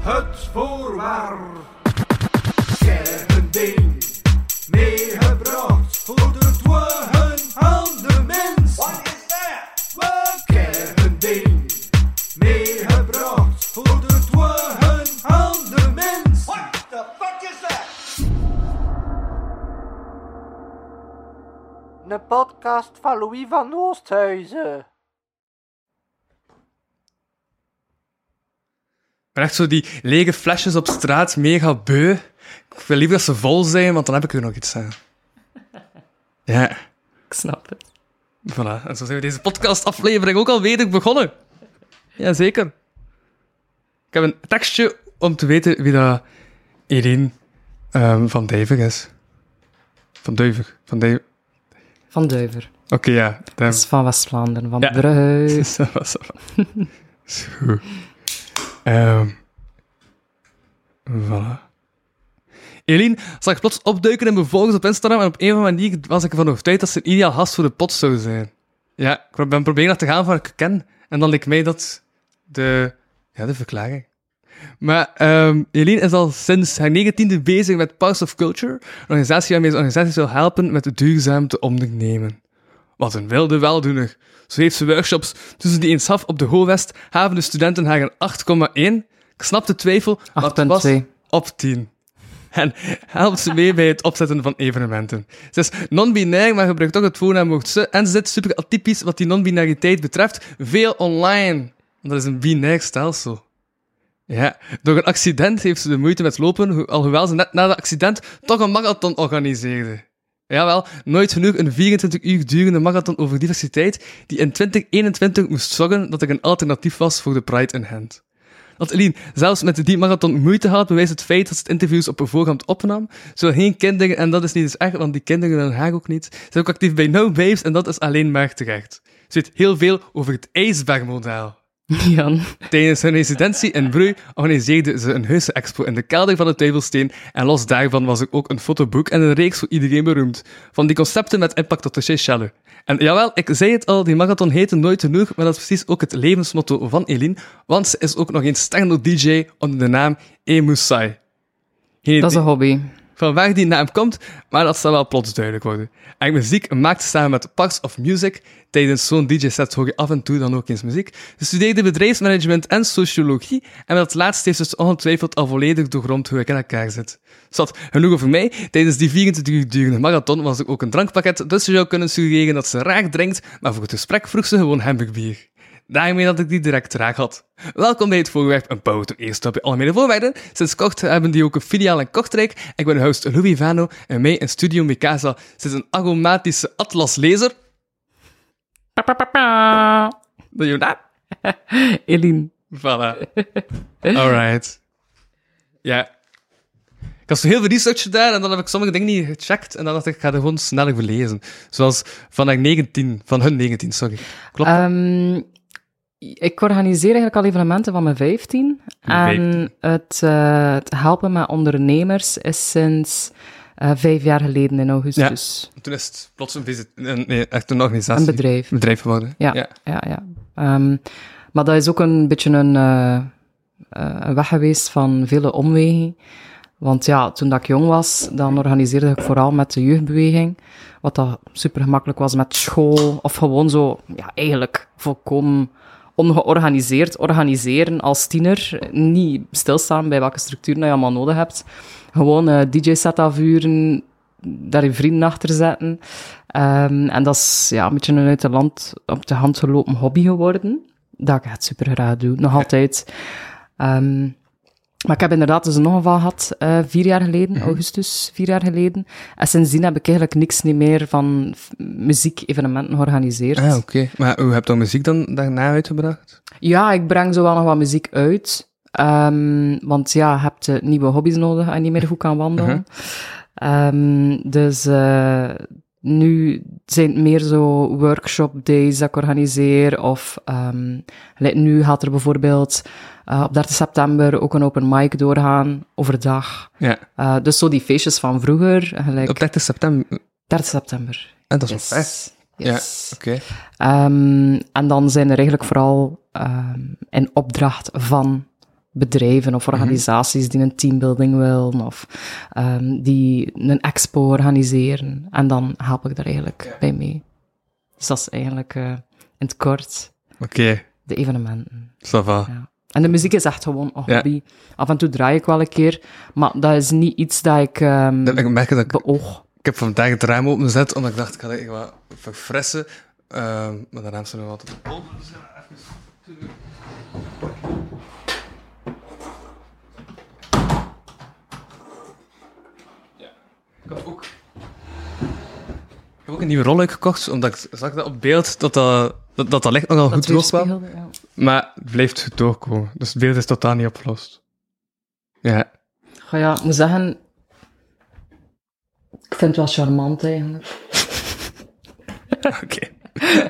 Het voorwaar. Kernding. Meegebracht voor de dwagen aan de mens. Wat is dat? Kernding. Meegebracht voor de dwagen aan de mens. What the fuck is that? Een podcast van Louis van Oosthuizen. Ben echt zo die lege flesjes op straat, mega beu. Ik wil liever dat ze vol zijn, want dan heb ik er nog iets aan. Ja, Ik snap het. voilà. En zo zijn we deze podcastaflevering ook alweer begonnen. Jazeker. Ik heb een tekstje om te weten wie dat Eline ehm, van Dijvig is. Van Duivig. Van Dijvig. Van Duiver. Oké, ja. Dat is van West-Vlaanderen, van Ja. Brugge. Ehm voilà. Eline zag plots opduiken in mijn volgers op Instagram en op een of andere manier was ik ervan overtuigd dat ze een ideaal gast voor de pot zou zijn. Ja, ik ben proberen dat te gaan van ik ken. En dan leek mij dat de, ja, de verklaring. Maar ehm Eline is al sinds haar negentiende bezig met Pulse of Culture, een organisatie waarmee ze organisaties wil helpen met duurzaam te ondernemen. Wat een wilde weldoener. Zo heeft ze workshops tussen die eens af op de Ho-West, haven de studenten haar een 8,1. Ik snap de twijfel, maar het was 8,2. op 10. En helpt ze mee bij het opzetten van evenementen. Ze is non-binair, maar gebruikt ook het voornaamwoord ze. En ze zit super atypisch wat die non-binariteit betreft, veel online. Want dat is een binair stelsel. Ja, door een accident heeft ze de moeite met lopen, ho- alhoewel ze net na dat accident toch een marathon organiseerde. Jawel, nooit genoeg een 24 uur durende marathon over diversiteit die in 2021 moest zorgen dat er een alternatief was voor de Pride in Gent. Dat Eline zelfs met die marathon moeite had, bewijst het feit dat ze het interviews op een voorhand opnam. Wil geen kinderen, en dat is niet eens echt, want die kinderen willen haar ook niet. Ze is ook actief bij No Babes, en dat is alleen maar terecht. Ze weet heel veel over het ijsbergmodel. Jan. Tijdens hun residentie in Brugge organiseerde ze een heuse expo in de kelder van de Duivelsteen en los daarvan was er ook een fotoboek en een reeks voor iedereen beroemd. Van die concepten met impact op de Seychelles. En jawel, ik zei het al, die marathon heette nooit genoeg, maar dat is precies ook het levensmotto van Eline, want ze is ook nog eens sterno-dj onder de naam Emusai. Dat is een hobby. Van waar die naam komt, maar dat zal wel plots duidelijk worden. En muziek maakt samen met Parks of Music. Tijdens zo'n DJ-set hoor je af en toe dan ook eens muziek. Ze studeerde bedrijfsmanagement en sociologie, en met dat laatste heeft dus ongetwijfeld al volledig doorgrond hoe ik in elkaar zit. Zat genoeg over mij. Tijdens die 24 uur durende marathon was er ook een drankpakket, dus je zou kunnen suggereren dat ze raak drinkt, maar voor het gesprek vroeg ze gewoon hamburgbier. Daarmee dat ik die direct raak had. Welkom bij het voorwerp Een Pauw ter eerste op je algemene voorwaarden. Sinds kort hebben die ook een filiaal in Kortrijk. Ik ben de host Louis Vano en mij in Studio Mikasa zit een aromatische atlaslezer. Pa, pa, pa, je dat? Eline. Voilà. Alright. Ja. Ik had zo heel veel research gedaan en dan heb ik sommige dingen niet gecheckt. En dan dacht ik, ik ga er gewoon sneller verlezen. Zoals van haar 19, van hun 19, sorry. Klopt? Ik organiseer eigenlijk al evenementen van mijn 15. En het, eh, het helpen met ondernemers is sinds eh, vijf jaar geleden in augustus. Toen is het plots een, visit, een, nee, echt een organisatie. Een bedrijf. bedrijf geworden. Ja, ja, ja. Ehm, maar dat is ook een beetje een, eh, eh, een weg geweest van vele omwegen. Want ja, toen dat ik jong was, dan organiseerde ik vooral met de jeugdbeweging. Wat dat super gemakkelijk was met school. Of gewoon zo, ja, eigenlijk volkomen ongeorganiseerd organiseren als tiener. Niet stilstaan bij welke structuur je allemaal nodig hebt. Gewoon eh, DJ-set afvuren, daar je vrienden achter zetten. Ehm, en dat is ja, een beetje een uit de, land, op de hand gelopen hobby geworden. Dat ik echt super graag doe, nog altijd. Ehm, maar ik heb inderdaad dus nog een val gehad, eh, vier jaar geleden, augustus, vier jaar geleden. En sindsdien heb ik eigenlijk niks niet meer van f- muziek-evenementen georganiseerd. Ah, oké. Maar hoe heb je muziek dan daarna uitgebracht? Ja, ik breng zo wel nog wat muziek uit. Ehm, want ja, je hebt eh, nieuwe hobby's nodig en niet meer goed kan wandelen. Ehm, dus eh, nu zijn het meer zo workshop days dat ik organiseer. Of ehm, nu gaat er bijvoorbeeld eh, op 30 september ook een open mic doorgaan, overdag. Ja. Eh, dus zo die feestjes van vroeger. Gelijk Op 30 september. 30 september. En dat is Yes. Yes. Oké. Ehm, en dan zijn er eigenlijk vooral ehm, in opdracht van bedrijven of organisaties die een teambuilding willen of ehm, die een expo organiseren. En dan help ik daar eigenlijk bij mee. Dus dat is eigenlijk eh, in het kort de evenementen. Ja. En de muziek is echt gewoon een Ja. hobby. Af en toe draai ik wel een keer, maar dat is niet iets dat ik Dat- Ik merk dat ik, beoog. ik heb vandaag het raam opengezet, omdat ik dacht, ik ga even wat verfressen. Ehm, maar daarna is er nog altijd open. Dus even- Ja. Ik had ook... Ik heb ook een nieuwe rolluik gekocht, omdat ik zag dat op beeld dat dat, dat, dat, dat licht nogal goed doorkwam. ja. Maar het blijft goed doorkomen. Dus het beeld is totaal niet opgelost. Ja. Goh, ja, ik moet zeggen, ik vind het wel charmant eigenlijk. Oké.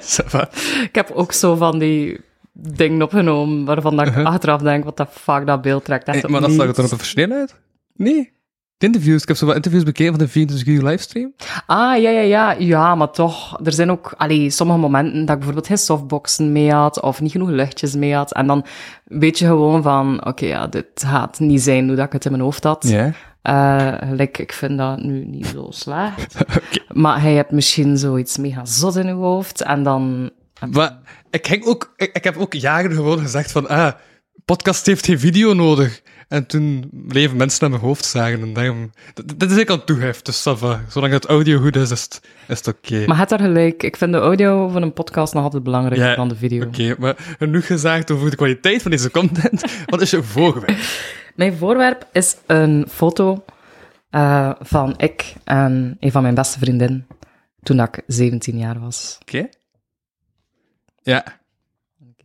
Va. Ik heb ook zo van die dingen opgenomen waarvan dat ik achteraf denk, wat dat vaak dat beeld trekt. Echt Hey, maar dat zag het er professioneel uit? Nee. De interviews. Ik heb zo wat interviews bekeken van de 24 uur livestream. Ah, ja, ja, ja. Ja, maar toch, er zijn ook allee, sommige momenten dat ik bijvoorbeeld geen softboxen mee had of niet genoeg luchtjes mee had. En dan weet je gewoon van, oké, ja, dit gaat niet zijn hoe dat ik het in mijn hoofd had. Ja. Like, ik vind dat nu niet zo slecht. Maar hij hebt misschien zoiets mega zot in je hoofd en dan... Maar ik, ook, ik, ik heb ook jaren gewoon gezegd van, ah, podcast heeft geen video nodig. En toen bleven mensen naar mijn hoofd zagen. En daarom, dit, is ik aan toegeef, dus ça va. Zolang het audio goed is, is het, is het oké. Maar het daar gelijk. Ik vind de audio van een podcast nog altijd belangrijker Ja, dan de video. Oké, maar genoeg gezegd over de kwaliteit van deze content. Wat is je voorgewerp? Mijn voorwerp is een foto eh, van ik en een van mijn beste vriendinnen toen ik 17 jaar was. Oké. Ja. Ik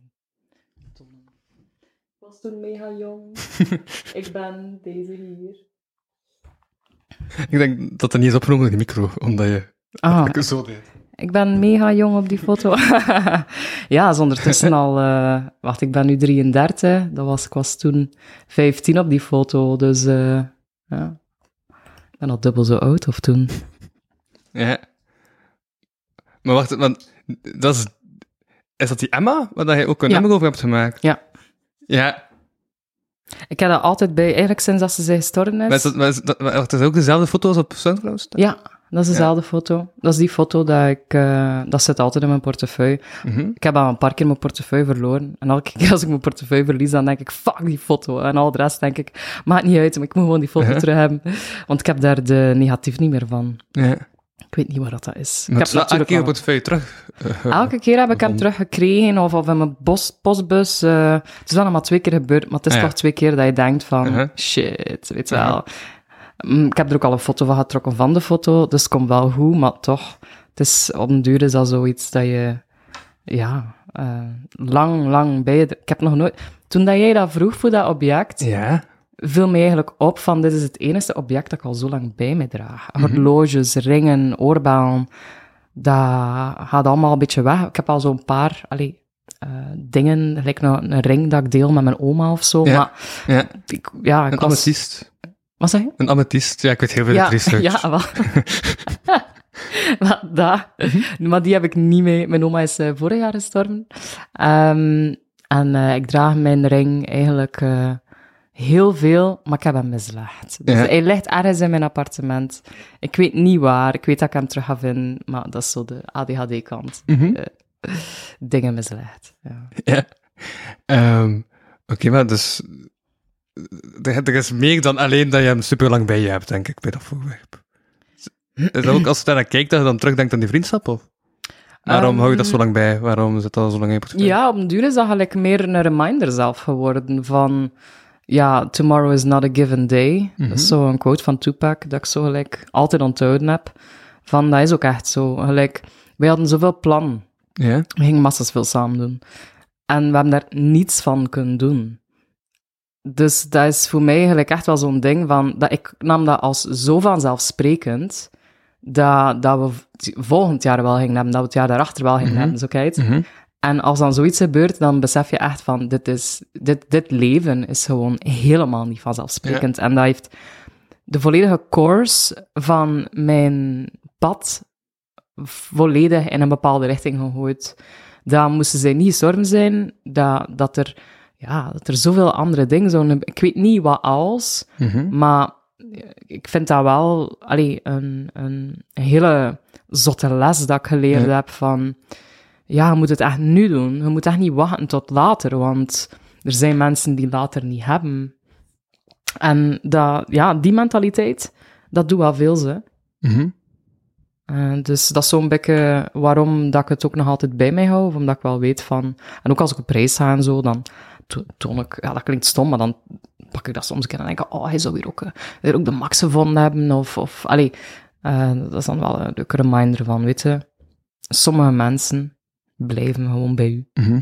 was toen mega jong. ik ben deze hier. Ik denk dat dat niet is opgenomen in de micro, omdat je Ah, het zo deed. ik ben mega jong op die foto. ja, is ondertussen al... eh, wacht, ik ben nu 33. Dat was, ik was toen 15 op die foto. Dus eh, ja, ik ben al dubbel zo oud of toen. Ja. Maar wacht, want dat is... Is dat die Emma, waar dat je ook een Ja. nummer over hebt gemaakt? Ja. Ja, Ik heb dat altijd bij, eigenlijk sinds dat ze zij gestorven is. maar is dat, maar is dat, maar het is ook dezelfde foto als op Soundcloud? staan? Ja, dat is dezelfde foto. Dat is die foto dat ik... eh, dat zit altijd in mijn portefeuille. Mhm. Ik heb al een paar keer mijn portefeuille verloren. En elke keer als ik mijn portefeuille verlies, dan denk ik, fuck die foto. En al de rest denk ik, maakt niet uit, maar ik moet gewoon die foto terug hebben. Want ik heb daar de negatief niet meer van. Ja. Ik weet niet waar dat, is. Ik heb elke keer op het feuille terug. eh, Elke keer heb ik hem teruggekregen, of, of in mijn bos, postbus. eh, het is wel nog maar twee keer gebeurd, maar het is Ah, ja. toch twee keer dat je denkt van, Uh-huh. shit, weet je wel. Mm, Ik heb er ook al een foto van getrokken van de foto, dus het komt wel goed, maar toch, het is, op den duur is dat zoiets dat je, ja, eh, lang, lang bij je... Ik heb nog nooit... Toen dat jij dat vroeg voor dat object, Ja. Viel mij eigenlijk op van, dit is het enige object dat ik al zo lang bij me draag. Horloges, ringen, oorbellen, dat gaat allemaal een beetje weg. Ik heb al zo'n paar, allee, eh, dingen, gelijk een, een ring dat ik deel met mijn oma of zo, Ja. maar ja. ik, ja, ik Een was... amethyst. Wat zeg je? Een amethyst. Ja, ik weet heel veel Ja, research. ja, wel. maar, dat, maar die heb ik niet mee. Mijn oma is eh, vorig jaar gestorven. Ehm, en eh, ik draag mijn ring eigenlijk heel veel, maar ik heb hem mislegd. Dus Ja. hij ligt ergens in mijn appartement. Ik weet niet waar. Ik weet dat ik hem terug ga vinden, maar dat is zo de ADHD-kant. Mhm. Eh, dingen mislegd. Ja. Ja. Ehm, Oké, maar dus... Er, er is meer dan alleen dat je hem super lang bij je hebt, denk ik, bij dat voorwerp. Is dat ook als je daar naar kijkt, dat je dan terugdenkt aan die vriendschap, of? Waarom hou je dat zo lang bij? Waarom zit dat zo lang in je? Ja, op den duur is dat gelijk meer een reminder zelf geworden van... Ja, tomorrow is not a given day. Dat is zo'n quote van Tupac dat ik zo gelijk altijd onthouden heb. Van, dat is ook echt zo. Gelijk, wij hadden zoveel plan. We gingen massas veel samen doen. En we hebben daar niets van kunnen doen. Dus dat is voor mij eigenlijk echt wel zo'n ding van... Dat ik nam dat als zo vanzelfsprekend... Dat, dat we volgend jaar wel gingen hebben, dat we het jaar daarachter wel gingen hebben, zo kijk. Mhm. En als dan zoiets gebeurt, dan besef je echt van, dit, is, dit, dit leven is gewoon helemaal niet vanzelfsprekend. En dat heeft de volledige course van mijn pad volledig in een bepaalde richting gegooid. Dan moesten zij niet gestorven zijn, dat, dat, er, ja, dat er zoveel andere dingen zouden... Ik weet niet wat als, Mhm. maar ik vind dat wel allee, een, een hele zotte les dat ik geleerd Ja. heb van... Ja, je moet het echt nu doen. Je moet echt niet wachten tot later, want er zijn mensen die later niet hebben. En dat, ja, die mentaliteit, dat doet wel veel, ze. Mhm. Eh, dus dat is zo'n beetje waarom dat ik het ook nog altijd bij mij hou, omdat ik wel weet van... En ook als ik op reis ga en zo, dan to- toon ik... Ja, dat klinkt stom, maar dan pak ik dat soms een keer en denk ik, oh, hij zou weer ook, eh, weer ook de max gevonden hebben, of... of allee, eh, dat is dan wel een leuke reminder van, weet je, sommige mensen blijven gewoon bij u. Mhm.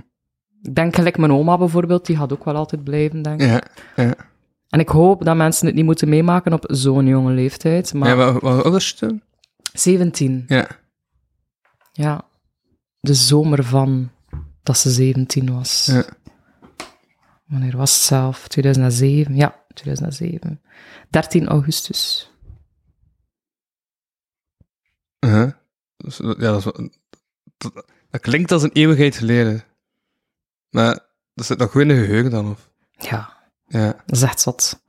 Ik denk gelijk mijn oma bijvoorbeeld, die gaat ook wel altijd blijven, denk ik. Ja, ja. En ik hoop dat mensen het niet moeten meemaken op zo'n jonge leeftijd, maar ja wat, wat oud was je toen? 17. Ja. Ja, de zomer van dat ze 17 was. Ja. Wanneer was het zelf? 2007? Ja, 2007. 13 augustus. Dus, ja, dat, is wel- dat, dat klinkt als een eeuwigheid geleden. Maar dat zit nog goed in de geheugen dan, of? Ja, Ja. dat is echt zot.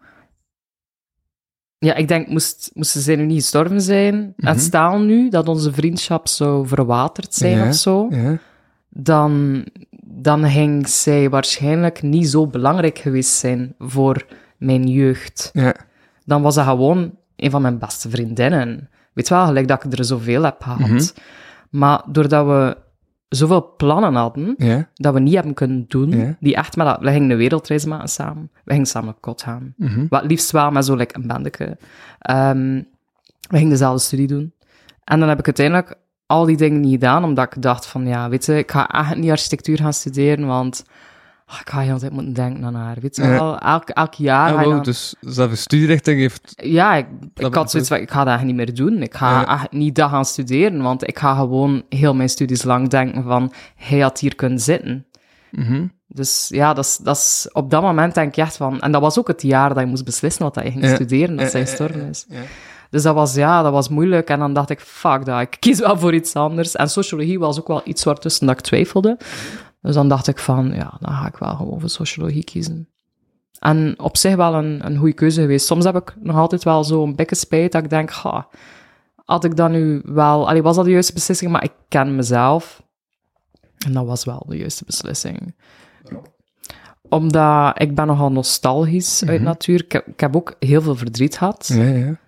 Ja, ik denk, moest, moesten zij nu niet gestorven zijn, en stel nu dat onze vriendschap zou verwaterd zijn Ja, of zo, Ja. dan, dan ging zij waarschijnlijk niet zo belangrijk geweest zijn voor mijn jeugd. Ja. dan was dat gewoon een van mijn beste vriendinnen. Weet je wel, gelijk dat ik er zoveel heb gehad. Mhm. Maar doordat we zoveel plannen hadden, dat we niet hebben kunnen doen, die echt met dat... We gingen een wereldreis maken samen. We gingen samen op kot gaan. Mhm. Wat liefst wel met zo like, een bandeke. Ehm, we gingen dezelfde studie doen. En dan heb ik uiteindelijk al die dingen niet gedaan, omdat ik dacht van, ja, weet je, ik ga echt niet architectuur gaan studeren, want ah, ik ga heel de tijd moeten denken aan haar. Weet je Ja. wel, elk, elk jaar... Ah, ga je wow, dan- dus zelfs de studierechting heeft... ja, ik, ik had zoiets van, ik ga dat echt niet meer doen. Ik ga Ja. echt niet dat gaan studeren, want ik ga gewoon heel mijn studies lang denken van, hij had hier kunnen zitten. Mhm. Dus ja, dat is, dat is, op dat moment denk ik echt van... En dat was ook het jaar dat je moest beslissen wat je ging Ja. studeren, dat Ja, zij ja, gestorven ja, is. ja. Dus dat was, ja, dat was moeilijk. En dan dacht ik, fuck dat, ik kies wel voor iets anders. En sociologie was ook wel iets waartussen dat ik twijfelde. Dus dan dacht ik van, ja, dan ga ik wel gewoon voor sociologie kiezen. En op zich wel een, een goede keuze geweest. Soms heb ik nog altijd wel zo'n bekke spijt dat ik denk, ha, had ik dan nu wel... Allee, was dat de juiste beslissing? Maar ik ken mezelf. En dat was wel de juiste beslissing. Omdat ik ben nogal nostalgisch uit natuur. Ik heb, ik heb ook heel veel verdriet gehad. Ja, ja.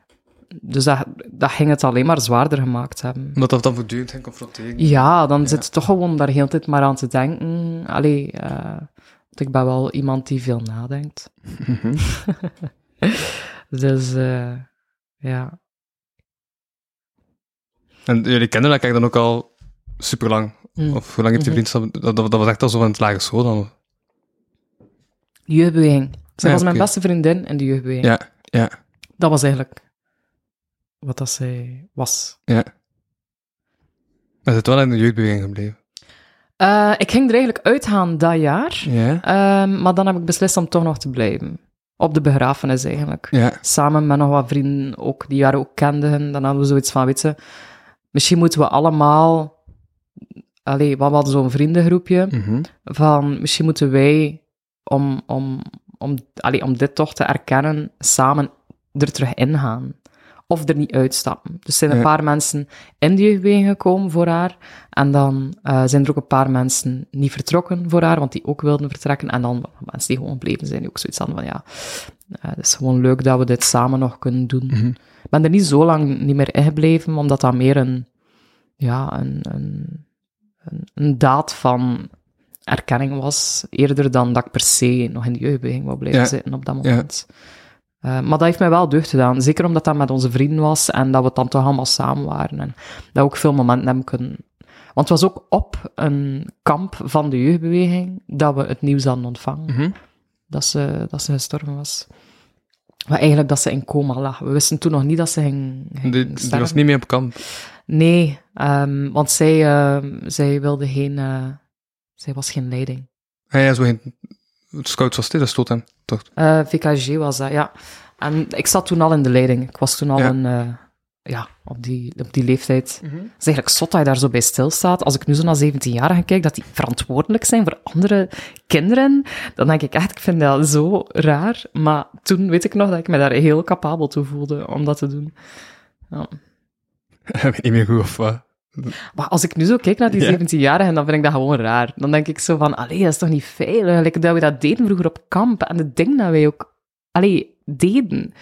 Dus dat, dat ging het alleen maar zwaarder gemaakt hebben. Omdat dat dan voortdurend ging confronteren. Ja, dan zit je toch gewoon daar heel de tijd maar aan te denken. Allee, eh, want ik ben wel iemand die veel nadenkt. Mhm. Dus, eh, ja. En jullie kennen elkaar dan ook al super lang. Mm. Of hoe lang heeft die Mhm. vriendschap... Dat, dat, dat was echt al zo van het lagere school dan. De jeugdbeweging. Zij Ja, was mijn beste vriendin in de jeugdbeweging. Ja, ja, Dat was eigenlijk wat dat zij was. ja. Maar zit wel in de jeugdbeweging gebleven. Eh, ik ging er eigenlijk uitgaan dat jaar. Ja, Ehm, maar dan heb ik beslist om toch nog te blijven. Op de begrafenis eigenlijk. ja. samen met nog wat vrienden ook, die haar ook kenden. Dan hadden we zoiets van, weet je, misschien moeten we allemaal... Allee, we hadden zo'n vriendengroepje, Mhm. van misschien moeten wij, om, om, om, allee, om dit toch te erkennen, samen er terug in gaan. Of er niet uitstappen. Dus er zijn een Ja. paar mensen in die jeugdbeweging gekomen voor haar. En dan eh, zijn er ook een paar mensen niet vertrokken voor haar, want die ook wilden vertrekken. En dan mensen die gewoon gebleven zijn, die ook zoiets hadden van, ja, eh, het is gewoon leuk dat we dit samen nog kunnen doen. Mhm. Ik ben er niet zo lang niet meer ingebleven, omdat dat meer een, ja, een, een, een, een daad van erkenning was, eerder dan dat ik per se nog in de jeugdbeweging wou blijven Ja. zitten op dat moment. Eh, maar dat heeft mij wel deugd gedaan. Zeker omdat dat met onze vrienden was en dat we dan toch allemaal samen waren. En dat we ook veel momenten hebben kunnen... Want het was ook op een kamp van de jeugdbeweging dat we het nieuws hadden ontvangen. Mhm. Dat, ze, dat ze gestorven was. Maar eigenlijk dat ze in coma lag. We wisten toen nog niet dat ze ging, ging Die, was niet meer op kamp. Nee, ehm, want zij, ehm, zij wilde geen... eh, zij was geen leiding. Ah, ja, zo geen... Scouts was dit, dat stoot hem, toch? Eh, VKG was dat, ja. En ik zat toen al in de leiding. Ik was toen al Ja. een, eh, ja, op die, op die leeftijd. Het is eigenlijk zot dat je daar zo bij stilstaat. Als ik nu zo naar 17-jarigen kijk, dat die verantwoordelijk zijn voor andere kinderen, dan denk ik echt, ik vind dat zo raar. Maar toen weet ik nog dat ik me daar heel capabel toe voelde om dat te doen. Ja. Ik weet niet meer goed of wat. Maar als ik nu zo kijk naar die Ja. 17-jarigen, dan vind ik dat gewoon raar. Dan denk ik zo van, allee, dat is toch niet veilig? Dat we dat deden vroeger op kamp. En de ding dat wij ook, allee, deden.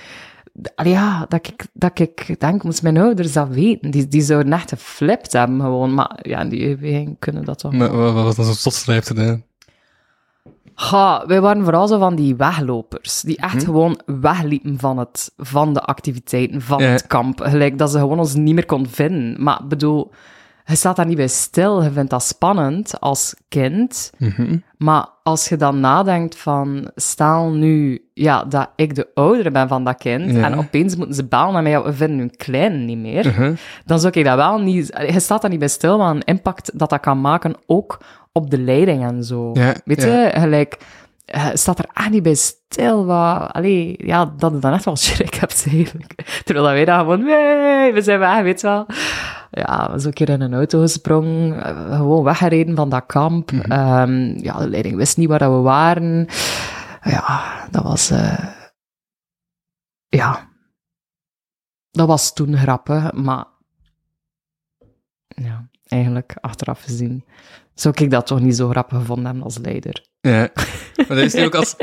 Allee, ja, dat ik, dat ik denk, moest mijn ouders dat weten. Die, die zouden echt geflipt hebben gewoon. Maar ja, in die kunnen dat toch. Maar wat was dan zo'n zotstrijf te doen? Ha, wij waren vooral zo van die weglopers, die echt gewoon wegliepen van, het, van de activiteiten, van Ja. het kamp. Gelijk dat ze gewoon ons niet meer kon vinden. Maar bedoel, je staat daar niet bij stil, je vindt dat spannend als kind. Mhm. Maar als je dan nadenkt van, stel nu ja, dat ik de oudere ben van dat kind, Ja. en opeens moeten ze bellen naar mij, we vinden hun klein niet meer Mhm. dan zou ik dat wel niet... Je staat daar niet bij stil, maar een impact dat dat kan maken, ook op de leiding en zo. Ja, Weet ja. je, gelijk... Je staat er echt niet bij stil, wat... Allee, ja, dat je dan echt wel schrik hebt, eigenlijk. Terwijl wij dan gewoon... Nee, we zijn weg, weet je wel. Ja, zijn een keer in een auto gesprongen, eh, gewoon weggereden van dat kamp. Ehm, ja, de leiding wist niet waar dat we waren. Ja, dat was... eh, ja, dat was toen grappig, maar ja, eigenlijk achteraf gezien zou ik dat toch niet zo grappig gevonden hebben als leider. Ja. Maar dat is nu ook als...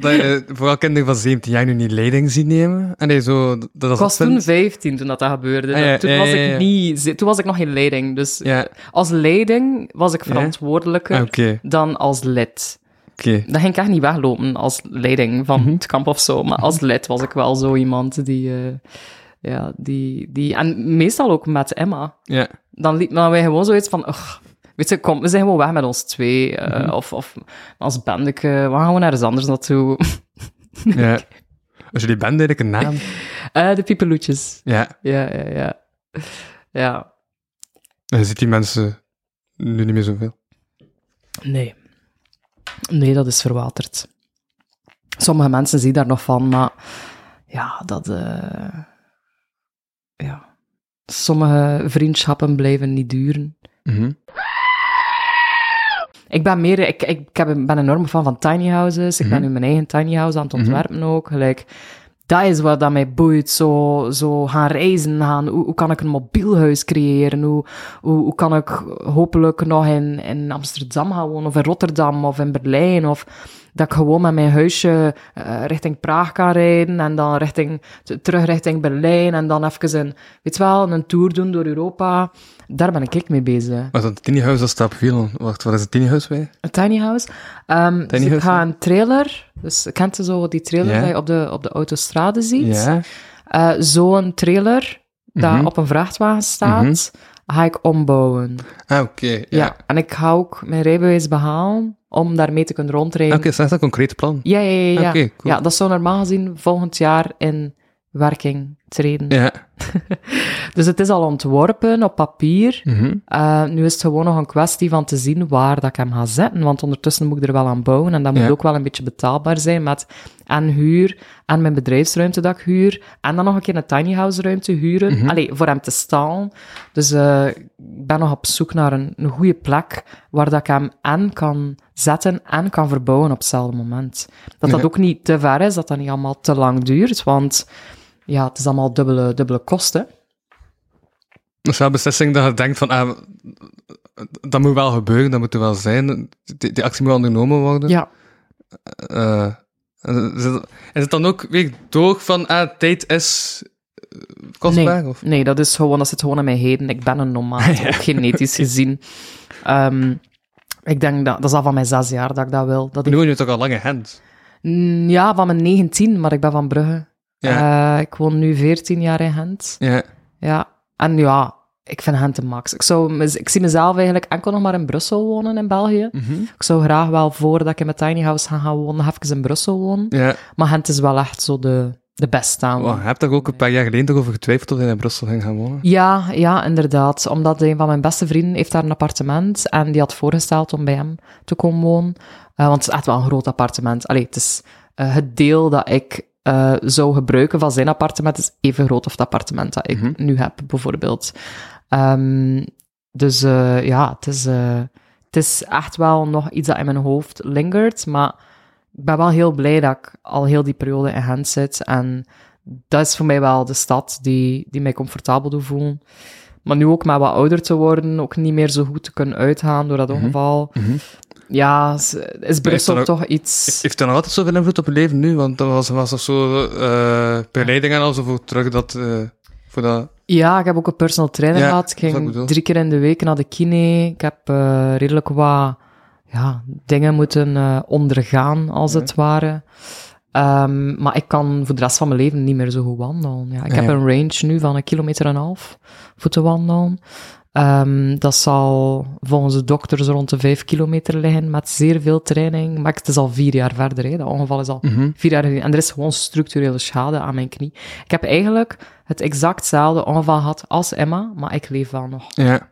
Dat je vooral kinderen van 17 jaar nu niet leiding zien nemen. En je zo... Dat, dat Ik was vindt- toen 15 toen dat, dat gebeurde. Ah, ja, toen, ja, was ja, ik niet, toen was ik nog geen leiding. Dus als leiding was ik verantwoordelijker ah, dan als lid. Oké. Dan ging ik echt niet weglopen als leiding van Mhm. het kamp of zo. Maar als lid was ik wel zo iemand die... eh, ja, die, die... En meestal ook met Emma. Ja. dan liep dan wij gewoon zoiets van, ugh, weet je, kom, we zijn gewoon weg met ons twee. eh, Mhm. Of, of als bandeke, we gaan gewoon ergens anders naartoe. ja. Als jullie band eigenlijk een naam... Eh, de piepeloetjes. Ja. Ja, ja, ja. Ja, En je ziet die mensen nu niet meer zoveel. nee. Nee, dat is verwaterd. Sommige mensen zien daar nog van, maar ja, dat... eh, ja. Sommige vriendschappen blijven niet duren. Mhm. Ik ben meer, ik, ik, ik heb, een- ben enorm fan van tiny houses. Ik ben Mhm. nu mijn eigen tiny house aan het Mhm. ontwerpen ook. Gelijk, dat is wat dat mij boeit. Zo, zo gaan reizen, gaan, hoe, hoe kan ik een mobiel huis creëren? Hoe, hoe, hoe kan ik hopelijk nog in, in Amsterdam gaan wonen, of in Rotterdam, of in Berlijn, of dat ik gewoon met mijn huisje eh, richting Praag kan rijden, en dan richting, terug richting Berlijn, en dan even een, weet wel, een tour doen door Europa. Daar ben ik mee bezig. Maar dat tiny house, dat staat veel. Wacht, wat is het tiny house bij? Een tiny house. Ehm, dus ik ga een trailer, dus kent je zo die trailer dat je op de, op de autostrade ziet? Ja. Eh, Zo'n trailer dat Mhm. op een vrachtwagen staat, ga ik ombouwen. Ah, oké. Ja. Ja. en ik ga ook mijn rijbewijs behalen om daarmee te kunnen rondrijden. Oké, dat is een concreet plan. Ja, ja, ja. ja. Oké, cool. ja, dat zou normaal gezien volgend jaar in werking treden. Ja. Dus het is al ontworpen op papier. Mhm. Uh, nu is het gewoon nog een kwestie van te zien waar dat ik hem ga zetten, want ondertussen moet ik er wel aan bouwen en dat moet Ja. ook wel een beetje betaalbaar zijn met en huur en mijn bedrijfsruimte dat ik huur en dan nog een keer een tiny house ruimte huren, Mhm. Allee, voor hem te staan. Dus uh, ik ben nog op zoek naar een, een goede plek waar dat ik hem en kan zetten en kan verbouwen op hetzelfde moment. Dat dat Ja. ook niet te ver is, dat dat niet allemaal te lang duurt, want ja, het is allemaal dubbele, dubbele kosten. Dat is wel een beslissing dat je denkt van, ah, dat moet wel gebeuren, dat moet er wel zijn. Die, die actie moet ondernomen worden. Ja, Eh, is, het, is het dan ook weer door van, ah, tijd is eh, kostbaar? Nee, Of? nee, dat is gewoon, dat zit gewoon in mijn heden. Ik ben een nomaat, ook genetisch gezien. Ehm, ik denk dat, dat is al van mijn zes jaar dat ik dat wil. Dat Nu ik, woon je toch al lange hand. Mm, ja, van mijn 19, maar ik ben van Brugge. Ja. Eh, ik woon nu 14 jaar in Gent. Ja. Ja, en ja, ik vind Gent de max. Ik, zou, ik zie mezelf eigenlijk enkel nog maar in Brussel wonen, in België. Mhm. Ik zou graag wel, voordat ik in mijn tiny house ga gaan wonen, nog even in Brussel wonen. Ja. Maar Gent is wel echt zo de, de beste aan. Oh, je hebt daar ook een paar jaar geleden toch over getwijfeld of je in Brussel ging gaan wonen? Ja, ja, inderdaad. Omdat een van mijn beste vrienden heeft daar een appartement en die had voorgesteld om bij hem te komen wonen. Eh, want het is echt wel een groot appartement. Allee, het is eh, het deel dat ik eh, zou gebruiken van zijn appartement is even groot als het appartement dat ik nu heb, bijvoorbeeld. Ehm, dus eh, ja, het is, eh, het is echt wel nog iets dat in mijn hoofd lingert, maar ik ben wel heel blij dat ik al heel die periode in Gent zit. En dat is voor mij wel de stad die, die mij comfortabel doet voelen. Maar nu ook maar wat ouder te worden, ook niet meer zo goed te kunnen uitgaan door dat ongeval. Ja, is, Brussel dan ook- toch iets... Heeft dat nog altijd zoveel invloed op je leven nu? Want dat was, was er zo uh, begeleiding en al zo voor terug dat... eh, voor dat... Ja, ik heb ook een personal trainer Ja, gehad. Ik ging drie keer in de week naar de kine. Ik heb eh, redelijk wat ja, dingen moeten eh, ondergaan, als het ware. Ehm, maar ik kan voor de rest van mijn leven niet meer zo goed wandelen. Ja, ik Ja, heb ja. een range nu van een kilometer en een half voor te wandelen. Ehm, dat zal volgens de dokters rond de vijf kilometer liggen, met zeer veel training. Maar het is al vier jaar verder, hè. dat ongeval is al Mhm. vier jaar geleden. En er is gewoon structurele schade aan mijn knie. Ik heb eigenlijk het exactzelfde ongeval gehad als Emma, maar ik leef wel nog. Ja.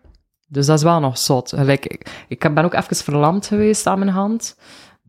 Dus dat is wel nog zot. Gelijk, ik, ik ben ook even verlamd geweest aan mijn hand.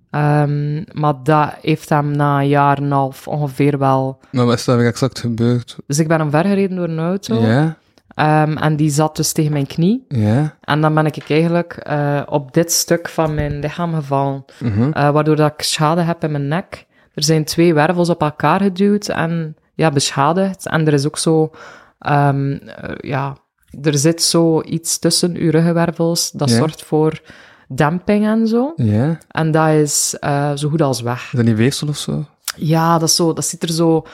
Ehm, maar dat heeft hem na een jaar en een half ongeveer wel... Maar wat is dat weer exact gebeurd? Dus ik ben omvergereden door een auto. Ja, Ehm, en die zat dus tegen mijn knie. ja. En dan ben ik eigenlijk eh, op dit stuk van mijn lichaam gevallen. mhm. Eh, waardoor dat ik schade heb in mijn nek. Er zijn twee wervels op elkaar geduwd en ja, beschadigd. En er is ook zo, ehm, eh, ja, er zit zo iets tussen uw ruggenwervels dat Ja. zorgt voor demping en zo. Ja. En dat is zo goed als weg. Is dat niet weefsel of zo? Ja, dat, is zo, dat ziet er zo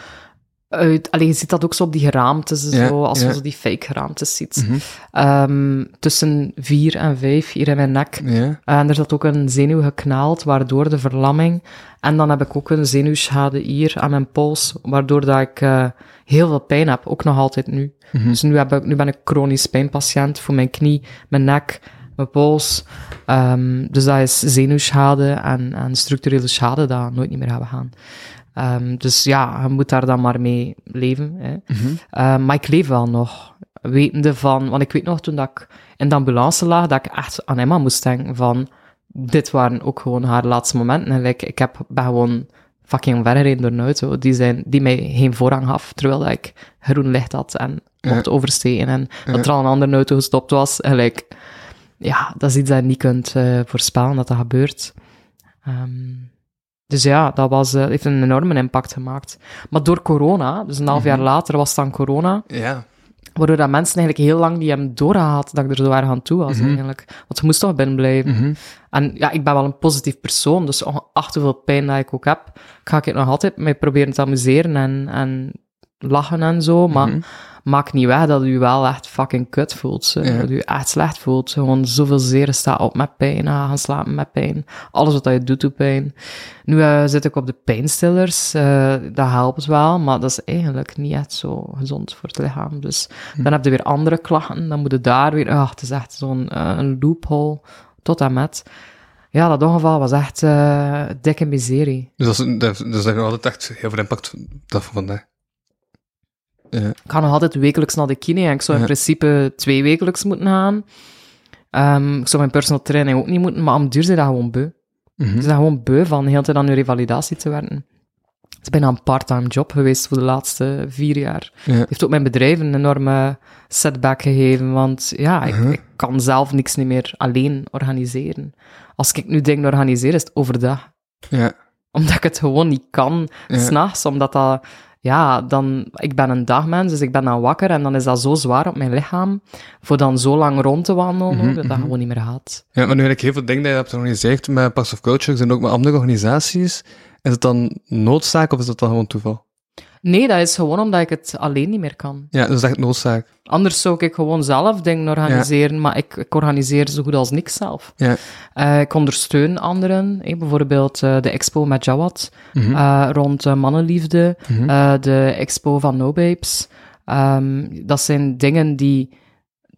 uit. Allee, je ziet dat ook zo op die geraamtes, Ja, zo, als ja. je zo die fake geraamtes ziet. Mhm. Ehm, tussen vier en vijf hier in mijn nek. Ja. En er zat ook een zenuw geknaald, waardoor de verlamming. En dan heb ik ook een zenuwschade hier aan mijn pols, waardoor dat ik eh, heel veel pijn heb, ook nog altijd nu. Dus nu, heb ik, nu ben ik chronisch pijnpatiënt voor mijn knie, mijn nek, mijn pols. Ehm, dus dat is zenuwschade en, en structurele schade dat nooit niet meer gaan gaan. Ehm, dus ja, je moet daar dan maar mee leven. Hè. Ehm, maar ik leef wel nog, wetende van... Want ik weet nog, toen dat ik in de ambulance lag, dat ik echt aan Emma moest denken van... Dit waren ook gewoon haar laatste momenten. En like, ik heb, ben gewoon fucking weggereden door een auto die, zijn, die mij geen voorrang gaf, terwijl dat ik groen licht had en mocht oversteken. En dat er al een andere auto gestopt was. En like, ja, dat is iets dat je niet kunt eh, voorspellen dat dat gebeurt. Ehm, dus ja, dat was, eh, heeft een enorme impact gemaakt. Maar door corona, dus een half jaar later was het dan corona, Ja. waardoor dat mensen eigenlijk heel lang die hebben doorgehad dat ik er zo erg aan toe was eigenlijk. Want je moest toch binnen blijven. Mhm. En ja, ik ben wel een positief persoon, dus ongeacht hoeveel pijn dat ik ook heb, ga ik het nog altijd mee proberen te amuseren en, en lachen en zo, maar Mhm. maak niet weg dat u wel echt fucking kut voelt. Dat u echt slecht voelt. Gewoon zoveel zeren staat op met pijn, ah, gaan slapen met pijn. Alles wat je doet, doet pijn. Nu eh, zit ik op de pijnstillers, eh, dat helpt wel, maar dat is eigenlijk niet echt zo gezond voor het lichaam. Dus Hm. dan heb je weer andere klachten, dan moet je daar weer, ah, het is echt zo'n eh, loophole, tot en met. Ja, dat ongeval was echt eh, dikke miserie. Dus dat, is, dat, dus dat heeft altijd echt heel veel impact dat van vandaag. Ja. Ik ga nog altijd wekelijks naar de kine en ik zou in Ja. principe twee wekelijks moeten gaan. Ehm, ik zou mijn personal training ook niet moeten, maar om duur zijn dat gewoon beu. Mhm. Ik ben gewoon beu van de hele tijd aan uw revalidatie te werken. Het is bijna een part-time job geweest voor de laatste vier jaar. Ja. Het heeft ook mijn bedrijf een enorme setback gegeven, want ja, ik, ik kan zelf niks niet meer alleen organiseren. Als ik nu dingen organiseer, is het overdag Ja. omdat ik het gewoon niet kan, Ja. s'nachts, omdat dat, ja, dan, ik ben een dagmens, dus ik ben dan wakker en dan is dat zo zwaar op mijn lichaam, voor dan zo lang rond te wandelen, Mhm, dat dat gewoon niet meer gaat. Ja, maar nu heb ik heel veel dingen die je hebt georganiseerd met Parks of Cultures en ook met andere organisaties. Is het dan noodzaak of is dat dan gewoon toeval? Nee, dat is gewoon omdat ik het alleen niet meer kan. Ja, dat is echt noodzaak. Anders zou ik gewoon zelf dingen organiseren, maar ik, ik organiseer zo goed als niks zelf. Ja. Eh, ik ondersteun anderen, bijvoorbeeld eh, de expo met Jawad, Mhm. eh, rond mannenliefde, eh, de expo van No Babes. Ehm, dat zijn dingen die,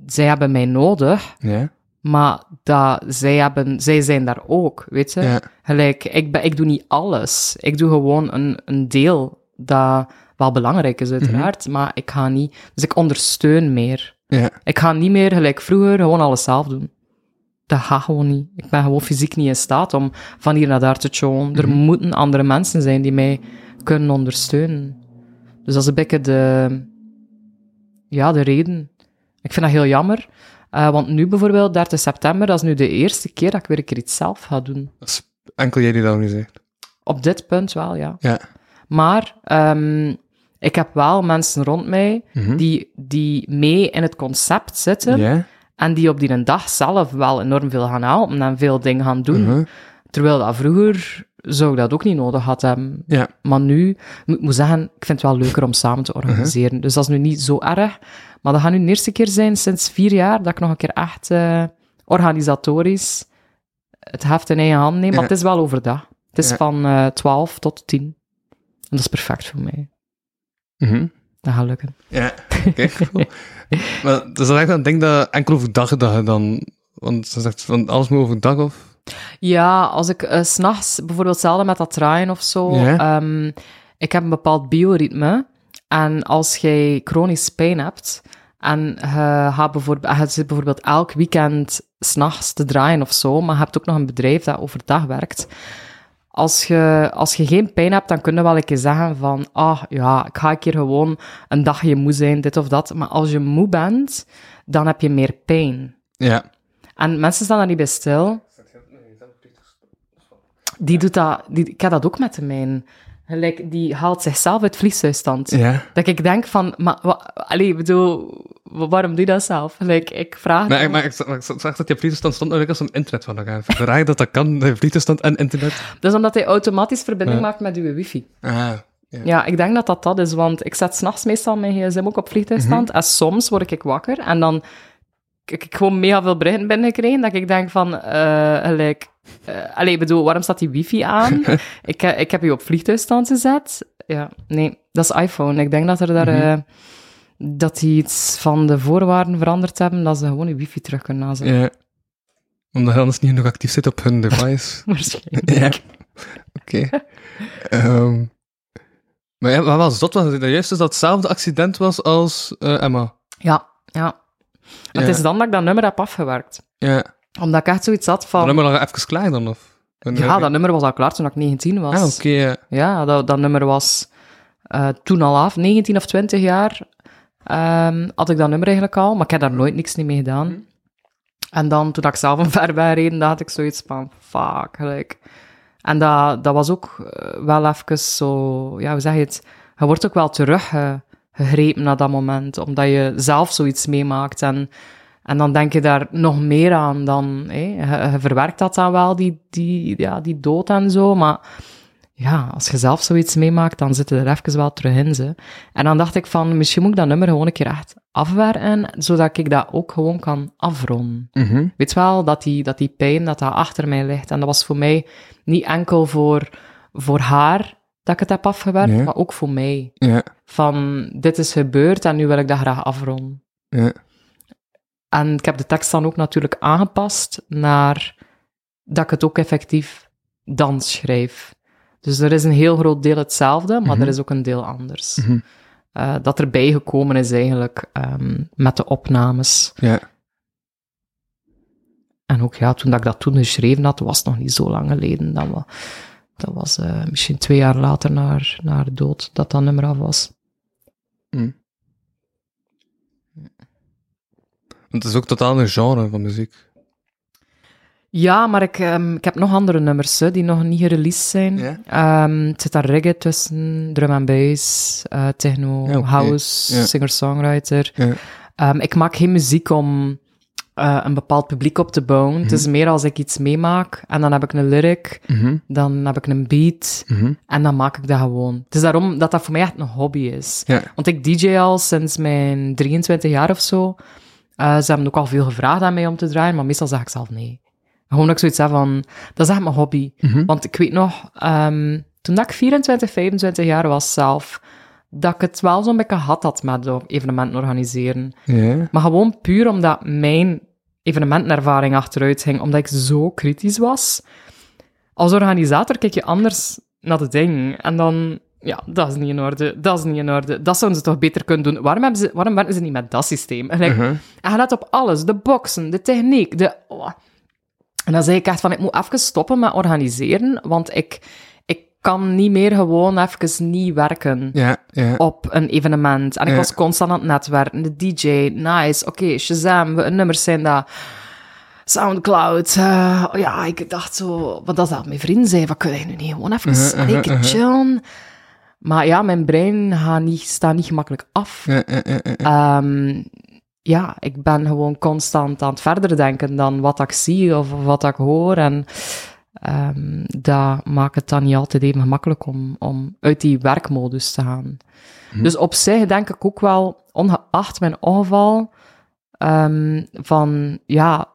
zij hebben mij nodig, Ja. maar dat, zij, hebben, zij zijn daar ook, weet je. Gelijk, ik, ben, ik doe niet alles. Ik doe gewoon een, een deel dat wel belangrijk is, uiteraard, maar ik ga niet... Dus ik ondersteun meer. Ja. Ik ga niet meer, gelijk vroeger, gewoon alles zelf doen. Dat gaat gewoon niet. Ik ben gewoon fysiek niet in staat om van hier naar daar te showen. Er moeten andere mensen zijn die mij kunnen ondersteunen. Dus dat is een beetje de, ja, de reden. Ik vind dat heel jammer. Eh, want nu bijvoorbeeld, 30 september, dat is nu de eerste keer dat ik weer een keer iets zelf ga doen. Dat is enkel jij die dat organiseert. Op dit punt wel, ja. Ja. Maar ehm, ik heb wel mensen rond mij Mhm. die, die mee in het concept zitten en die op die een dag zelf wel enorm veel gaan helpen en veel dingen gaan doen. Mhm. Terwijl dat vroeger zou ik dat ook niet nodig had hebben. Ja. Maar nu, ik moet zeggen, ik vind het wel leuker om samen te organiseren. Dus dat is nu niet zo erg. Maar dat gaat nu de eerste keer zijn sinds vier jaar dat ik nog een keer echt eh, organisatorisch het heft in eigen hand neem. Maar het is wel overdag. Het is Ja. van eh 12 tot 10. En dat is perfect voor mij. Mhm. Dat gaat lukken. Ja, oké. cool. maar dat is echt een ding dat enkel overdag dat je dan... Want ze zegt van alles moet overdag of... Ja, als ik eh, s s'nachts bijvoorbeeld hetzelfde met dat draaien of zo. Ja. ehm, ik heb een bepaald bioritme. En als jij chronisch pijn hebt en je, gaat bijvoorbeeld, je zit bijvoorbeeld elk weekend s'nachts te draaien of zo, maar je hebt ook nog een bedrijf dat overdag werkt. Als je, als je geen pijn hebt, dan kun je wel een keer zeggen van, ah ja, ik ga een keer gewoon een dagje moe zijn, dit of dat. Maar als je moe bent, dan heb je meer pijn. Ja. En mensen staan daar niet bij stil. Die doet dat, die, ik heb dat ook met de mijn. Gelijk, die haalt zichzelf uit vliegtuigstand. Ja. Dat ik denk van, maar, wa, allee, ik bedoel, wa- waarom doe je dat zelf? Gelijk, ik vraag... Ik- maar ik zag- maar ik zag dat je vliegtuigstand stond nou als een internet van elkaar. Raar dat dat kan, de vliegtuigstand en internet. Dat is omdat hij automatisch verbinding Ja. maakt met uw wifi. Ah, Ja, ik denk dat dat dat is, want ik zet s'nachts meestal mijn gsm ook op vliegtuigstand en soms word ik wakker en dan heb ik gewoon mega veel berichten binnengekregen dat ik denk van, eh gelijk... allee, ik bedoel, waarom staat die wifi aan? ik, ik heb je op vliegtuigstand gezet. Ja, nee, dat is iPhone. Ik denk dat er daar... eh, dat die iets van de voorwaarden veranderd hebben, dat ze gewoon je wifi terug kunnen nazetten. ja. Omdat je anders niet nog actief zit op hun device. Waarschijnlijk. ja. Oké. Ehm, maar ja, wat was dat? Was het juist dus dat hetzelfde accident was als Emma? Ja, ja. Ja. Het is dan dat ik dat nummer heb afgewerkt. Ja. Omdat ik echt zoiets had van... hebben we nog even klaar dan, of? Ja, dat nummer was al klaar toen ik 19 was. Ah, oké, ja. Ja, dat, dat nummer was eh, toen al af, 19 of 20 jaar ehm, had ik dat nummer eigenlijk al, maar ik heb daar nooit niks niet mee gedaan. En dan, toen ik zelf een ver ben gereden, dan had ik zoiets van, fuck, gelijk. En dat, dat was ook eh, wel even zo, ja, hoe zeg je het? Je wordt ook wel teruggegrepen naar dat moment, omdat je zelf zoiets meemaakt. En, en dan denk je daar nog meer aan dan, hé, je, je verwerkt dat dan wel, die, die, ja, die dood en zo, maar ja, als je zelf zoiets meemaakt, dan zit je er even wel terug in. Ze. En dan dacht ik van, misschien moet ik dat nummer gewoon een keer echt afwerken, zodat ik dat ook gewoon kan afronden. Mhm. Weet wel, dat die, dat die pijn, dat dat achter mij ligt. En dat was voor mij niet enkel voor, voor haar dat ik het heb afgewerkt, maar ook voor mij. Ja, Van, dit is gebeurd en nu wil ik dat graag afronden. ja. En ik heb de tekst dan ook natuurlijk aangepast naar dat ik het ook effectief dan schrijf. Dus er is een heel groot deel hetzelfde, maar Mhm. er is ook een deel anders. Mhm. Eh, dat erbij gekomen is eigenlijk ehm, met de opnames. Ja. En ook ja, toen dat ik dat toen geschreven had, was het nog niet zo lang geleden. Dat, wa- dat was eh, misschien twee jaar later naar, naar de dood dat dat nummer af was. Want het is ook totaal een genre van muziek. Ja, maar ik, ehm, ik heb nog andere nummers hè, die nog niet gereleased zijn. Ehm, het zit daar reggae tussen, drum en bass, eh, techno, Ja, house, singer-songwriter. Ehm, ik maak geen muziek om eh, een bepaald publiek op te bouwen. Het Mhm. is meer als ik iets meemaak en dan heb ik een lyric, Mhm. dan heb ik een beat Mhm. en dan maak ik dat gewoon. Het is daarom dat dat voor mij echt een hobby is. Ja. Want ik DJ al sinds mijn 23 jaar of zo. Eh, ze hebben ook al veel gevraagd aan mij om te draaien, maar meestal zeg ik zelf nee. Gewoon dat ik zoiets van, dat is echt mijn hobby. Mhm. Want ik weet nog, ehm, toen dat ik 24, 25 jaar was zelf, dat ik het wel zo'n beetje had had met evenementen organiseren. Ja. Maar gewoon puur omdat mijn evenementenervaring achteruit ging, omdat ik zo kritisch was. Als organisator kijk je anders naar de dingen. En dan, ja, dat is niet in orde, dat is niet in orde. Dat zouden ze toch beter kunnen doen. Waarom, hebben ze, waarom werken ze niet met dat systeem? En, like, en je let op alles, de boxen, de techniek, de... oh. En dan zei ik echt van, ik moet even stoppen met organiseren, want ik kan niet meer gewoon even niet werken Ja, ja. op een evenement. En ik was constant aan het netwerken. De DJ, nice. Oké, Shazam, we- nummers zijn dat. Soundcloud. eh, ja, ik dacht zo... Wat dat dat mijn vrienden zei, wat kun je nu niet gewoon even uh-huh. chillen? Maar ja, mijn brein gaat niet, staat niet gemakkelijk af. Ehm, ja, ik ben gewoon constant aan het verder denken dan wat ik zie of wat ik hoor. En ehm, dat maakt het dan niet altijd even gemakkelijk om, om uit die werkmodus te gaan. Dus op zich denk ik ook wel, ongeacht mijn ongeval, ehm, van ja,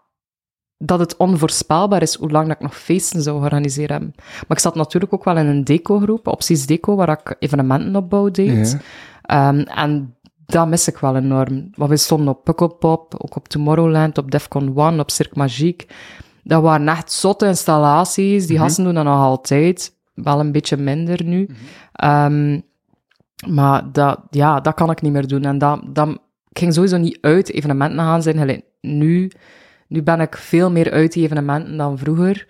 dat het onvoorspelbaar is hoe lang dat ik nog feesten zou organiseren. Maar ik zat natuurlijk ook wel in een deco-groep, Opties Deco, waar ik evenementenopbouw deed. Ja. Ehm, en dat mis ik wel enorm. Want we stonden op Pukkelpop, ook op Tomorrowland, op Defcon One, op Cirque Magique. Dat waren echt zotte installaties. Die gasten doen dat nog altijd. Wel een beetje minder nu. Ehm, maar dat, ja, dat kan ik niet meer doen. En dat, dat, ik ging sowieso niet uit evenementen gaan zijn. Gelijk nu, nu ben ik veel meer uit die evenementen dan vroeger.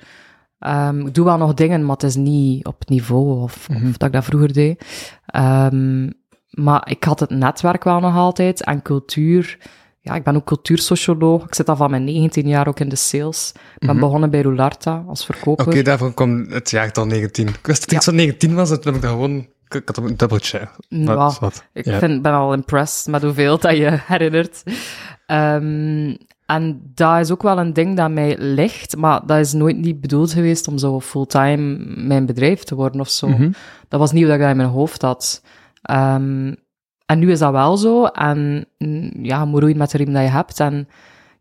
Ehm, ik doe wel nog dingen, maar het is niet op niveau of, of dat ik dat vroeger deed. Ehm, maar ik had het netwerk wel nog altijd en cultuur. Ja, ik ben ook cultuursocioloog. Ik zit al van mijn 19 jaar ook in de sales. Ik ben begonnen bij Roularta als verkoper. Oké, daarvan kwam het jaartal 19. Ik wist dat Ja. ik zo'n 19 was, en toen heb ik dat gewoon... Ik had een dubbeltje. Wat. Ik Ja. vind, ben al impressed met hoeveel dat je herinnert. Ehm, en dat is ook wel een ding dat mij ligt, maar dat is nooit niet bedoeld geweest om zo fulltime mijn bedrijf te worden of zo. Mhm. Dat was niet dat ik dat in mijn hoofd had. Ehm, en nu is dat wel zo. En mm, ja, moet roeien met de riem dat je hebt. En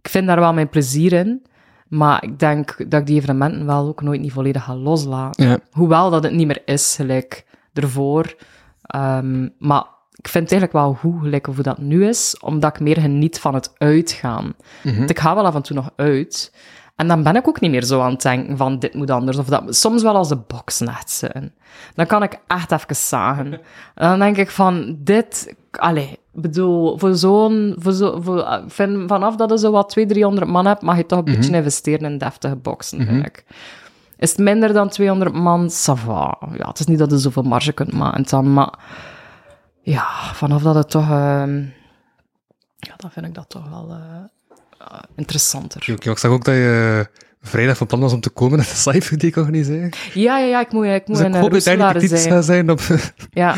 ik vind daar wel mijn plezier in. Maar ik denk dat ik die evenementen wel ook nooit niet volledig ga loslaten. Ja. Hoewel dat het niet meer is, gelijk ervoor. Ehm, maar ik vind het eigenlijk wel goed, gelijk hoe dat nu is, omdat ik meer geniet van het uitgaan. Want ik ga wel af en toe nog uit. En dan ben ik ook niet meer zo aan het denken van dit moet anders of dat. Soms wel als de box net zijn. Dan kan ik echt even zagen. En dan denk ik van dit, allee, ik bedoel, voor zo'n, voor zo, voor, ik vind vanaf dat je zo wat 200, 300 man hebt, mag je toch een beetje investeren in deftige boxen, vind ik. Is het minder dan 200 man, ça va. Ja, het is niet dat je zoveel marge kunt maken dan, maar ja, vanaf dat het toch, ehm, ja, dan vind ik dat toch wel eh, eh, interessanter. Oké, ik zag ook dat je vrijdag van plan was om te komen naar de Cypher die ik organiseer. Ja, ja, ja, ik moet, ik moet Dus ik hoop uiteindelijk dat zijn. zijn op... Ja,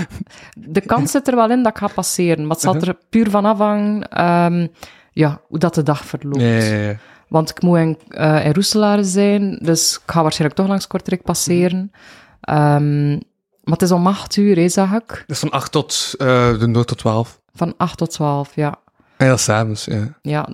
de kans zit er wel in dat ik ga passeren, maar het zal er puur van afhangen ehm, ja, hoe dat de dag verloopt. Ja, ja, ja. Want ik moet in, eh in zijn, dus ik ga waarschijnlijk toch langs Kortrijk passeren. Ehm, maar het is om 8 uur, hè, zag ik. Dus van 8 tot eh de noord tot 12. Van 8 tot 12, ja. En ja, s'avonds, ja. ja.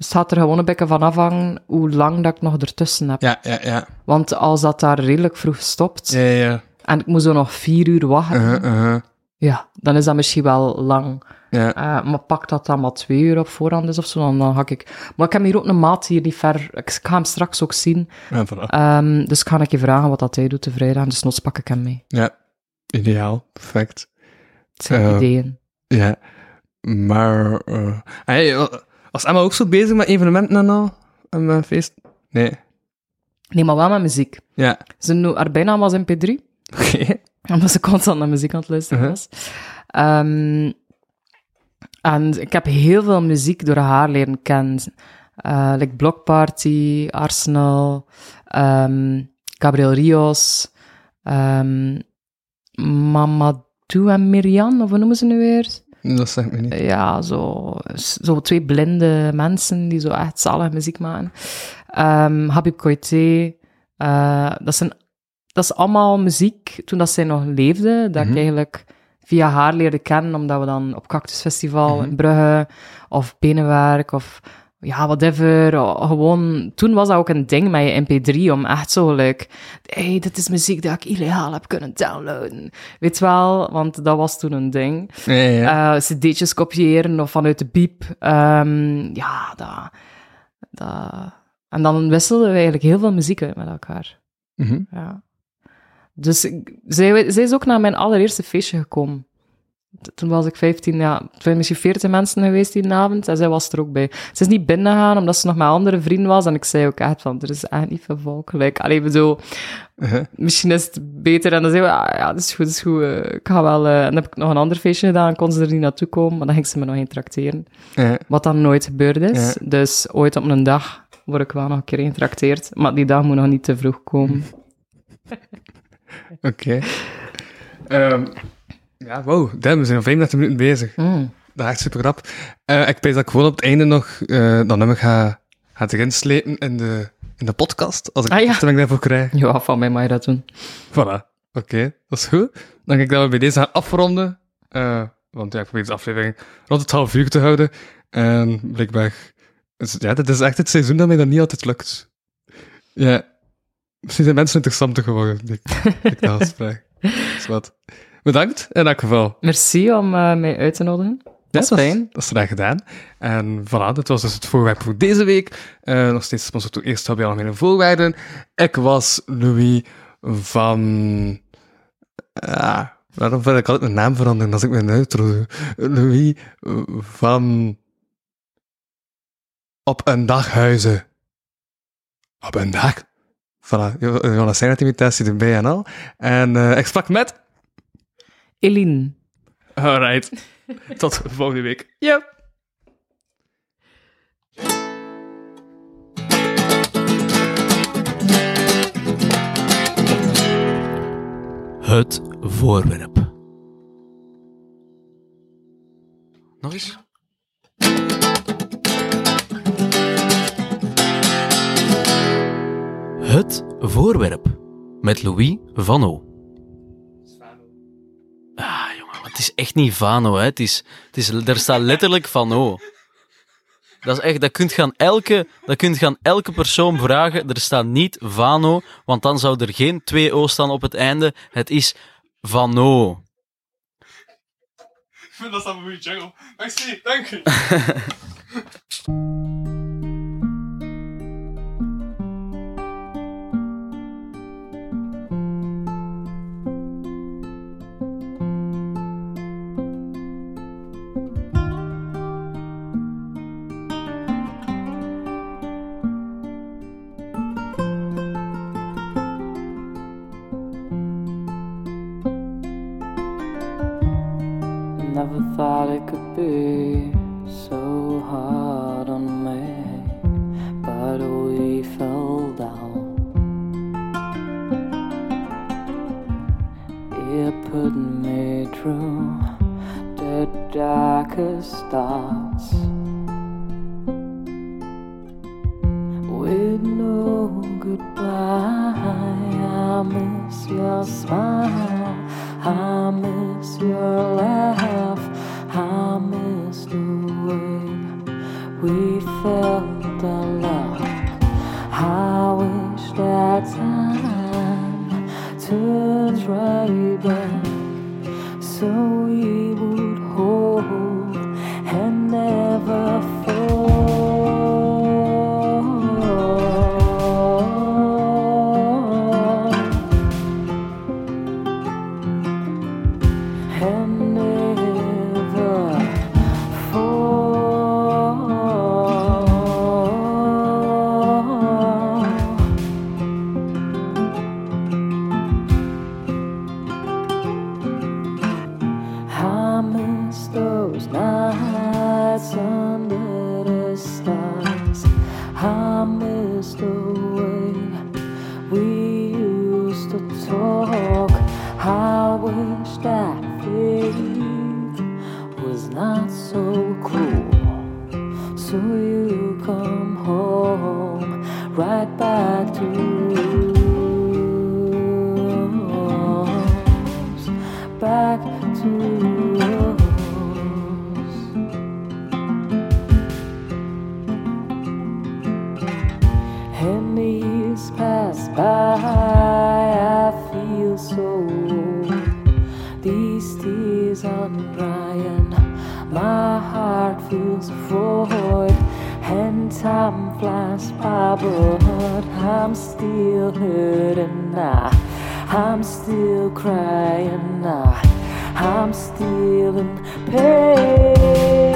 Dus het gaat er gewoon een beetje van afhangen hoe lang dat ik nog ertussen heb. Ja, ja, ja. Want als dat daar redelijk vroeg stopt, Ja, ja. en ik moet zo nog vier uur wachten, uh-huh. ja, dan is dat misschien wel lang. Ja. Eh, maar pak dat dan maar twee uur op voorhand is of zo, dan, dan ga ik... Maar ik heb hier ook een maat hier niet ver. Ik ga hem straks ook zien. Ja. Ehm, dus ik ga een keer vragen wat dat hij doet de vrijdag. Dus nots pak ik hem mee. ja. Ideaal. Perfect. Het zijn Eh, ideeën. Ja. Maar... eh hey, was Emma ook zo bezig met evenementen en al? En met feest? Nee. Nee, maar wel met muziek. Ja. Ze haar bijnaam was MP3. Oké. Omdat ze constant naar muziek aan het luisteren Uh-huh. was. Ehm, en ik heb heel veel muziek door haar leren kennen. Eh like Block Party, Arsenal, ehm, Gabriel Rios, ehm Mamadou en Miriam, of hoe noemen ze nu weer? Dat zegt me niet. Ja, zo, zo twee blinde mensen die zo echt zalige muziek maken. Ehm Habib Koité, eh, dat, zijn, dat is allemaal muziek toen dat zij nog leefde, dat ik eigenlijk via haar leerde kennen, omdat we dan op Cactus Festival in Brugge, of Benenwerk, of ja, whatever. o- Gewoon, toen was dat ook een ding met je mp3, om echt zo, like, hey, dit is muziek dat ik illegaal heb kunnen downloaden. Weet je wel, want dat was toen een ding. Ja, ja. Eh, cd'tjes kopiëren of vanuit de biep. Ehm, ja, dat, dat... En dan wisselden we eigenlijk heel veel muziek uit met elkaar. Mhm. Ja. Dus ik- zij, zij is ook naar mijn allereerste feestje gekomen. Toen was ik 15, ja. Waren misschien 40 mensen geweest die avond. En zij was er ook bij. Ze is niet binnengegaan, omdat ze nog met andere vrienden was. En ik zei ook echt van, er is echt niet veel volk. Like, allee, bedoel, Uh-huh. misschien is het beter. En dan zei we, ah, ja, dat is goed, dat is goed. eh, ik ga wel... eh, En dan heb ik nog een ander feestje gedaan. En kon ze er niet naartoe komen. Maar dan ging ze me nog tracteren. Ja. Wat dan nooit gebeurd is. Ja. Dus ooit op een dag word ik wel nog een keer getrakteerd. Maar die dag moet nog niet te vroeg komen. Oké. Ehm, ja, wow. Damn, we zijn al 35 minuten bezig. Mm. Dat is echt super rap. Eh, ik weet dat ik gewoon op het einde nog eh dat nummer ga, ga erin slepen in de, in de podcast. Als ik Ah, ja. daarvoor krijg. Ja, van mij mag je dat doen. Voilà. Oké, dat is goed. Dan denk ik dat we bij deze gaan afronden. Eh, want ja, ik probeer deze aflevering rond het half uur te houden. En blijkbaar... Ja, dit is echt het seizoen dat mij dat niet altijd lukt. Ja. Misschien zijn mensen interessanter geworden, ik, ik dat afspraak. Is wat. Bedankt, in elk geval. Merci om eh, mij uit te nodigen. Dat is Ja, fijn. Dat is graag gedaan. En voilà, dit was dus het voorwerp voor deze week. Eh, nog steeds gesponsord door Eerst Algemene Algemene Voorwaarden. Ik was Louis van... Ja, waarom wil ik altijd mijn naam veranderen als ik mijn outro doe? Louis van... Op een dag huizen. Op een dag? Voilà, Jonas zijn het imitatie erbij en al. En eh, ik sprak met... Eline. Alright. Tot volgende week. Yep. Het voorwerp. Nog eens? Het voorwerp. Met Louis Van is echt niet Vano, hè. Het is, het is, er staat letterlijk Van O. Dat is echt, dat kunt gaan elke, dat kunt gaan elke persoon vragen. Er staat niet Vano, want dan zou er geen twee O staan op het einde. Het is Vano. Dat is een goede jungle. Merci, dank je. 都已不 forward and time flies by, but I'm still hurting. I, I'm still crying. I, I'm still in pain.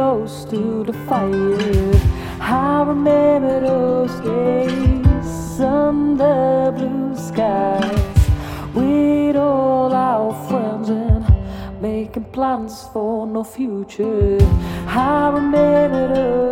close to the fire. I remember those days under blue skies with all our friends and making plans for no future. I remember those